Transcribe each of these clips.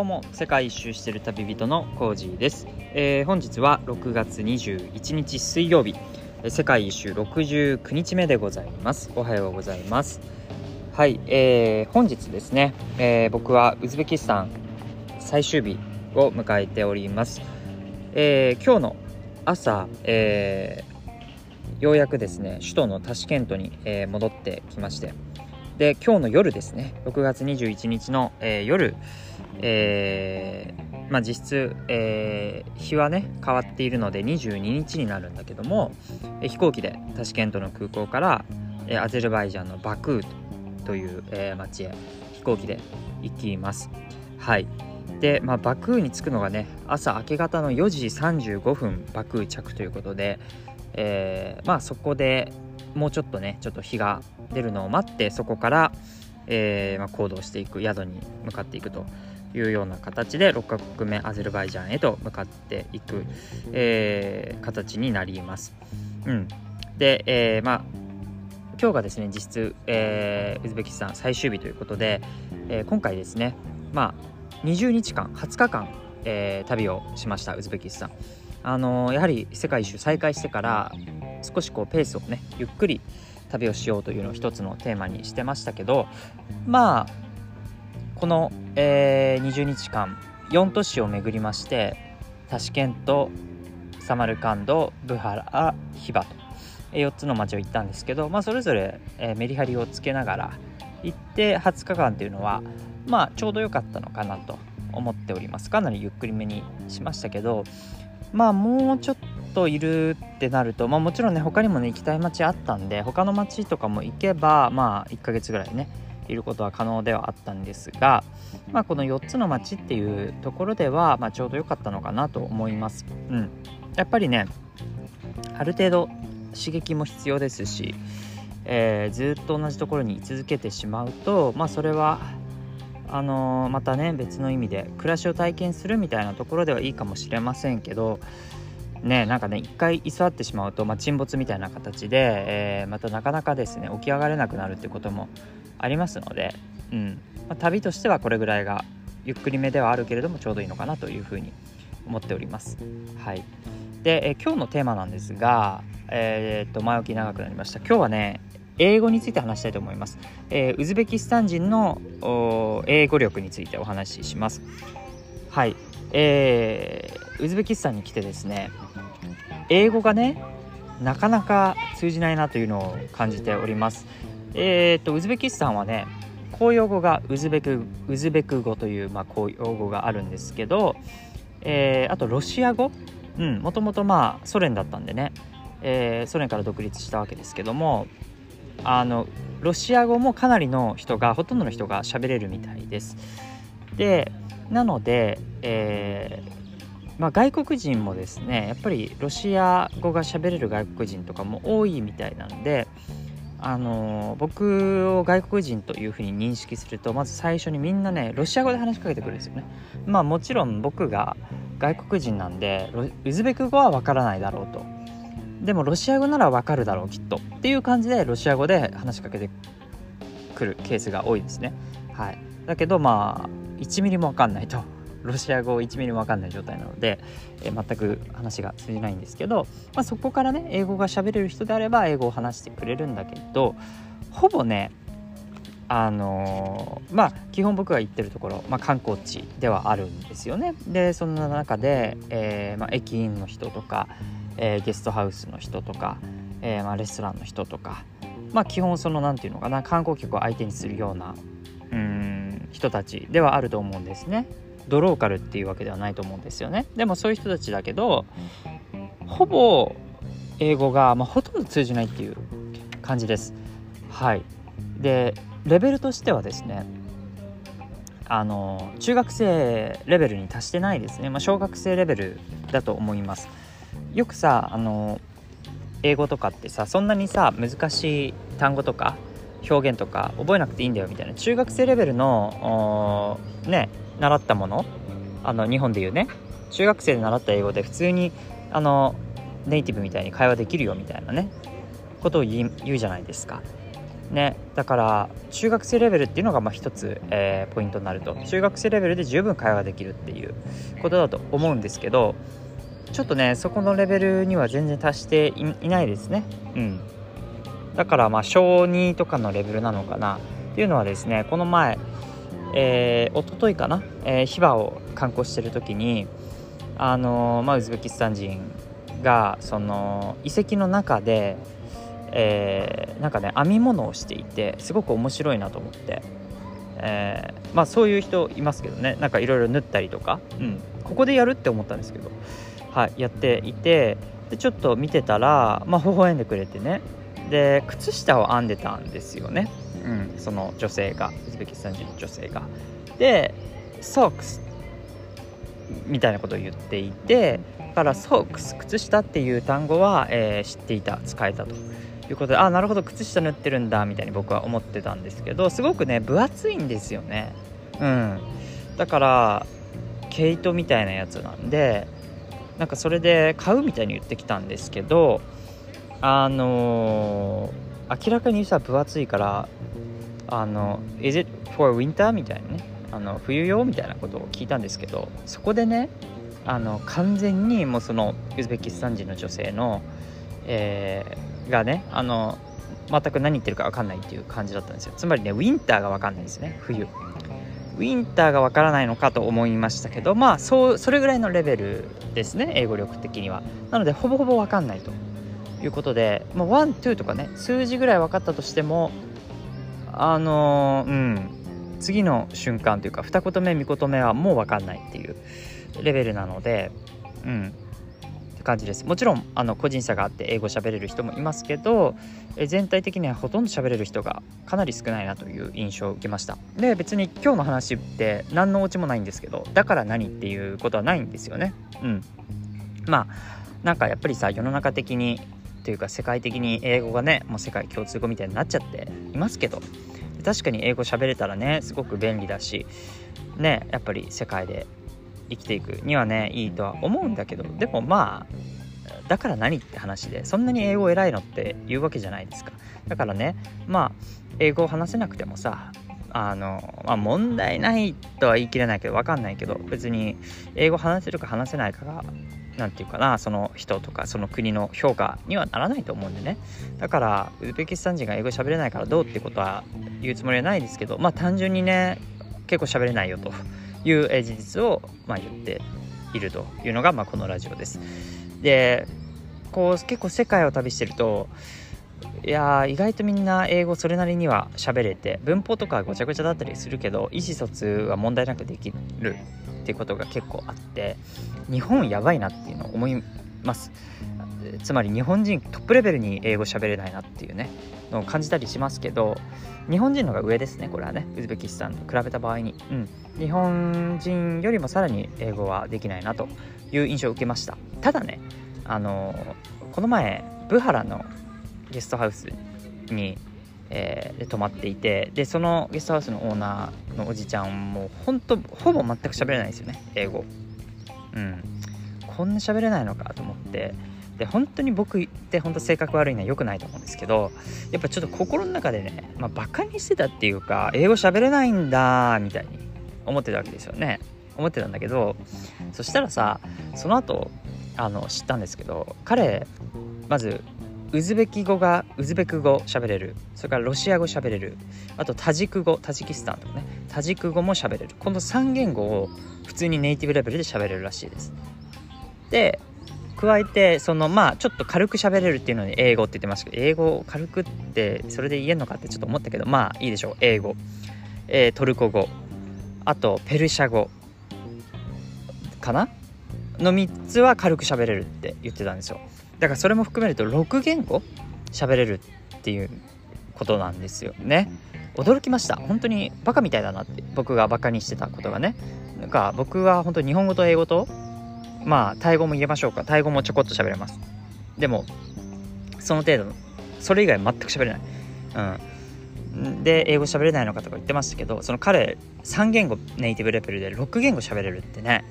どうも世界一周している旅人のコージーです、えー、本日は6月21日水曜日。世界一周69日目でございます。おはようございます。はい、えー、本日ですね、えー、僕はウズベキスタン最終日を迎えております、えー、今日の朝、えー、ようやくですね首都のタシケントに、えー、戻ってきまして。で今日の夜ですね。6月21日の、えー、夜、えー、まあ、実質、えー、日はね変わっているので22日になるんだけども、え飛行機でタシケントの空港から、えアゼルバイジャンのバクーという、え町へ飛行機で行きます。はい。で、まあ、バクーに着くのがね朝明け方の4時35分バクー着ということで、えまあそこでもうちょっとねちょっと日が出るのを待ってそこから、えー、まあ、行動していく宿に向かっていくと。いうような形で6カ国目アゼルバイジャンへと向かっていく、えー、形になります。うん、で、えー、まあ今日がですね実質、えー、ウズベキスタン最終日ということで、えー、今回ですねまあ20日間20日間、えー、旅をしましたウズベキスタン。あのやはり世界一周再開してから少しこうペースをねゆっくり旅をしようというのを一つのテーマにしてましたけどまあこの、えー、20日間4都市を巡りましてタシケントサマルカンドブハラヒバと4つの町を行ったんですけど、まあ、それぞれ、えー、メリハリをつけながら行って20日間というのはまあちょうど良かったのかなと思っております。かなりゆっくりめにしましたけどまあもうちょっといるってなると、まあ、もちろんね他にもね行きたい街あったんで他の街とかも行けばまあ1ヶ月ぐらいねいることは可能ではあったんですが、まあ、この4つの街っていうところでは、まあ、ちょうど良かったのかなと思います。うん、やっぱりねある程度刺激も必要ですし、えー、ずっと同じところに居続けてしまうと、まあ、それはあのー、またね別の意味で暮らしを体験するみたいなところではいいかもしれませんけどねなんかね一回居座ってしまうと、まあ、沈没みたいな形で、えー、またなかなかですね起き上がれなくなるってこともありますので、うんまあ、旅としてはこれぐらいがゆっくりめではあるけれどもちょうどいいのかなというふうに思っております。はい、で、え、今日のテーマなんですが、えー、っと前置き長くなりました今日はね英語について話したいと思います。えー、ウズベキスタン人の英語力についてお話しします。はい、えー、ウズベキスタンに来てですね英語がねなかなか通じないなというのを感じております。えーと、ウズベキスタンはね公用語がウズベクウズベク語という、まあ、公用語があるんですけど、えー、あとロシア語もともとまあソ連だったんでね、えー、ソ連から独立したわけですけどもあのロシア語もかなりの人がほとんどの人が喋れるみたいです。でなので、えー、まあ、外国人もですねやっぱりロシア語が喋れる外国人とかも多いみたいなので、あの僕を外国人というふうに認識するとまず最初にみんなねロシア語で話しかけてくるんですよね。まあもちろん僕が外国人なんでウズベク語はわからないだろうと。でもロシア語ならわかるだろうきっとっていう感じでロシア語で話しかけてくるケースが多いですね。はい、だけどまあ1ミリもわかんないとロシア語1ミリもわかんない状態なので、えー、全く話が通じないんですけど、まあ、そこからね英語が喋れる人であれば英語を話してくれるんだけどほぼねあのー、まあ基本僕が行ってるところ、まあ、観光地ではあるんですよね。でそんな中で、えーまあ、駅員の人とか、えー、ゲストハウスの人とか、えーまあ、レストランの人とか、まあ、基本その何て言うのかな観光客を相手にするようなうん人たちではあると思うんですね。ドローカルっていうわけではないと思うんですよね。でもそういう人たちだけどほぼ英語が、まあ、ほとんど通じないっていう感じです。はい。でレベルとしてはですねあの中学生レベルに達してないですね、まあ、小学生レベルだと思います。よくさあの英語とかってさそんなにさ難しい単語とか表現とか覚えなくていいんだよみたいな。中学生レベルのね習ったものあの日本でいうね。中学生で習った英語で普通にあのネイティブみたいに会話できるよみたいなねことを言うじゃないですか。ねだから中学生レベルっていうのがまあ一つ、えー、ポイントになると。中学生レベルで十分会話できるっていうことだと思うんですけどちょっとねそこのレベルには全然達していないですね。うん。だからまあ小2とかのレベルなのかな。っていうのはですねこの前えー、一昨日かな、えー、ヒバを観光してる時にあのー、まあ、ウズベキスタン人がその遺跡の中でえー、なんかね編み物をしていてすごく面白いなと思って、えー、まあそういう人いますけどね。なんかいろいろ縫ったりとか、うん、ここでやるって思ったんですけど、はい、やっていてでちょっと見てたら、まあ、微笑んでくれてね。で靴下を編んでたんですよね、うん、その女性がウズベキスタン人の女性が。でソックスみたいなことを言っていてだからソックス靴下っていう単語は、えー、知っていた使えたということであなるほど靴下縫ってるんだみたいに僕は思ってたんですけどすごくね分厚いんですよねうんだから毛糸みたいなやつなんでなんかそれで買うみたいに言ってきたんですけどあのー、明らかにさ分厚いからあの「Is it for winter?」みたいなね。あの冬用？みたいなことを聞いたんですけどそこでねあの完全にもうそのウズベキスタン人の女性の、えー、がねあの全く何言ってるか分かんないっていう感じだったんですよ。つまりねウィンターが分かんないですね冬。ウィンターが分からないのかと思いましたけどまあそうそれぐらいのレベルですね英語力的には。なのでほぼほぼ分かんないと。いうことで、まあ、 one、two とかね数字ぐらい分かったとしてもあのー、うん次の瞬間というか二言目三言目はもう分かんないっていうレベルなのでうんって感じです。もちろんあの個人差があって英語喋れる人もいますけどえ全体的にはほとんど喋れる人がかなり少ないなという印象を受けました。で別に今日の話って何のオチもないんですけどだから何っていうことはないんですよね。うん。まあなんかやっぱりさ世の中的にというか世界的に英語がねもう世界共通語みたいになっちゃっていますけど確かに英語喋れたらねすごく便利だしねやっぱり世界で生きていくにはねいいとは思うんだけどでもまあだから何って話でそんなに英語偉いのって言うわけじゃないですかだからねまあ英語を話せなくてもさあの、まあ、問題ないとは言い切れないけど分かんないけど別に英語話せるか話せないかが何て言うかなその人とかその国の評価にはならないと思うんでねだからウズベキスタン人が英語喋れないからどうってことは言うつもりはないですけどまあ単純にね結構喋れないよという事実をま言っているというのがまこのラジオです。でこう結構世界を旅してるといや意外とみんな英語それなりには喋れて文法とかごちゃごちゃだったりするけど意思疎通は問題なくできるっていうことが結構あって日本やばいなっていうのを思います。つまり日本人トップレベルに英語喋れないなっていうねのを感じたりしますけど日本人の方が上ですねこれはね。ウズベキスタンと比べた場合に、うん、日本人よりもさらに英語はできないなという印象を受けました。ただねあのこの前ブハラのゲストハウスに、えー、で泊まっていてでそのゲストハウスのオーナーのおじちゃんも本当ほぼ全く喋れないんですよね英語。うん。こんな喋れないのかと思って。で本当に僕って本当性格悪いのは良くないと思うんですけどやっぱちょっと心の中でね、まあ、バカにしてたっていうか英語喋れないんだみたいに思ってたわけですよね。思ってたんだけどそしたらさその後あの知ったんですけど彼まずウズベキ語がウズベク語喋れる。それからロシア語喋れる。あとタジク語タジキスタンとかね。タジク語も喋れる。この3言語を普通にネイティブレベルで喋れるらしいです。で加えてそのまあちょっと軽く喋れるっていうのに英語って言ってましたけど英語を軽くってそれで言えんのかってちょっと思ったけどまあいいでしょう。英語、えー、トルコ語。あとペルシャ語。かな？の3つは軽く喋れるって言ってたんですよ。だからそれも含めると6言語喋れるっていうことなんですよね。驚きました。本当にバカみたいだなって。僕がバカにしてたことがね。なんか僕は本当日本語と英語とまあタイ語も言えましょうか。タイ語もちょこっと喋れます。でもその程度それ以外全く喋れない。うん。で英語喋れないのかとか言ってましたけどその彼3言語ネイティブレベルで6言語喋れるってね。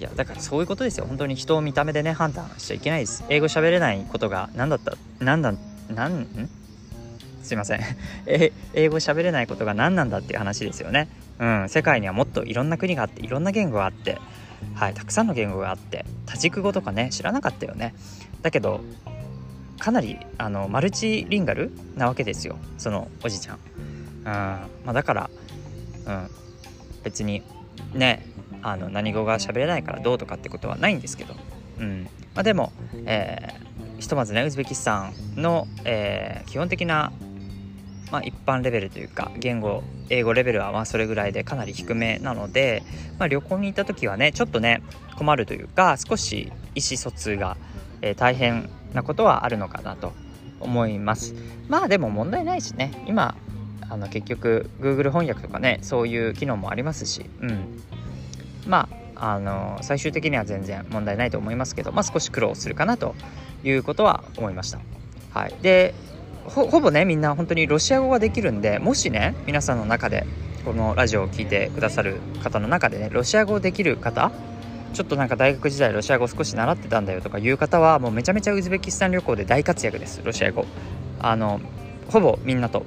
いやだからそういうことですよ。本当に人を見た目でね判断しちゃいけないです。英語喋れないことが何だった何だ何ん？すいません。え英語喋れないことが何なんだっていう話ですよね。うん世界にはもっといろんな国があっていろんな言語があってはいたくさんの言語があって多軸語とかね知らなかったよね。だけどかなりあのマルチリンガルなわけですよ。そのおじちゃん、うんまあ、だから、うん、別にねあの何語が喋れないからどうとかってことはないんですけど、うん。まあ、でも、えー、ひとまずねウズベキスタンの、えー、基本的な、まあ、一般レベルというか言語英語レベルはまあそれぐらいでかなり低めなので、まあ、旅行に行った時はねちょっとね困るというか少し意思疎通が、えー、大変なことはあるのかなと思います。まあでも問題ないしね。今あの結局 Google 翻訳とかねそういう機能もありますし、うん、まああの最終的には全然問題ないと思いますけど、まあ、少し苦労するかなということは思いました。はい、でほぼねみんな本当にロシア語ができるんでもしね皆さんの中でこのラジオを聴いてくださる方の中でねロシア語できる方ちょっとなんか大学時代ロシア語少し習ってたんだよとかいう方はもうめちゃめちゃウズベキスタン旅行で大活躍ですロシア語。あのほぼみんなと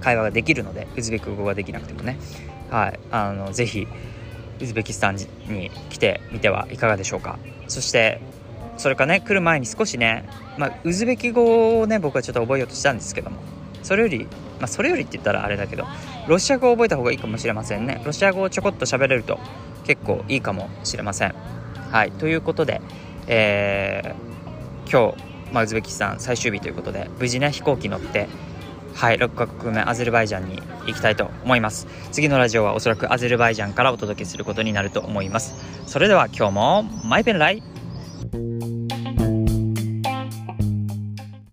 会話ができるのでウズベク語ができなくてもね。はい。あのぜひウズベキスタンに来てみてはいかがでしょうか。そしてそれかね来る前に少しね、まあ、ウズベキ語をね僕はちょっと覚えようとしたんですけども。それより、まあ、それよりって言ったらあれだけどロシア語を覚えた方がいいかもしれませんね。ロシア語をちょこっと喋れると結構いいかもしれません。はい。ということで、えー、今日、まあ、ウズベキスタン最終日ということで無事ね飛行機乗ってはい6カ国目アゼルバイジャンに行きたいと思います。次のラジオはおそらくアゼルバイジャンからお届けすることになると思います。それでは今日もマイペンライ。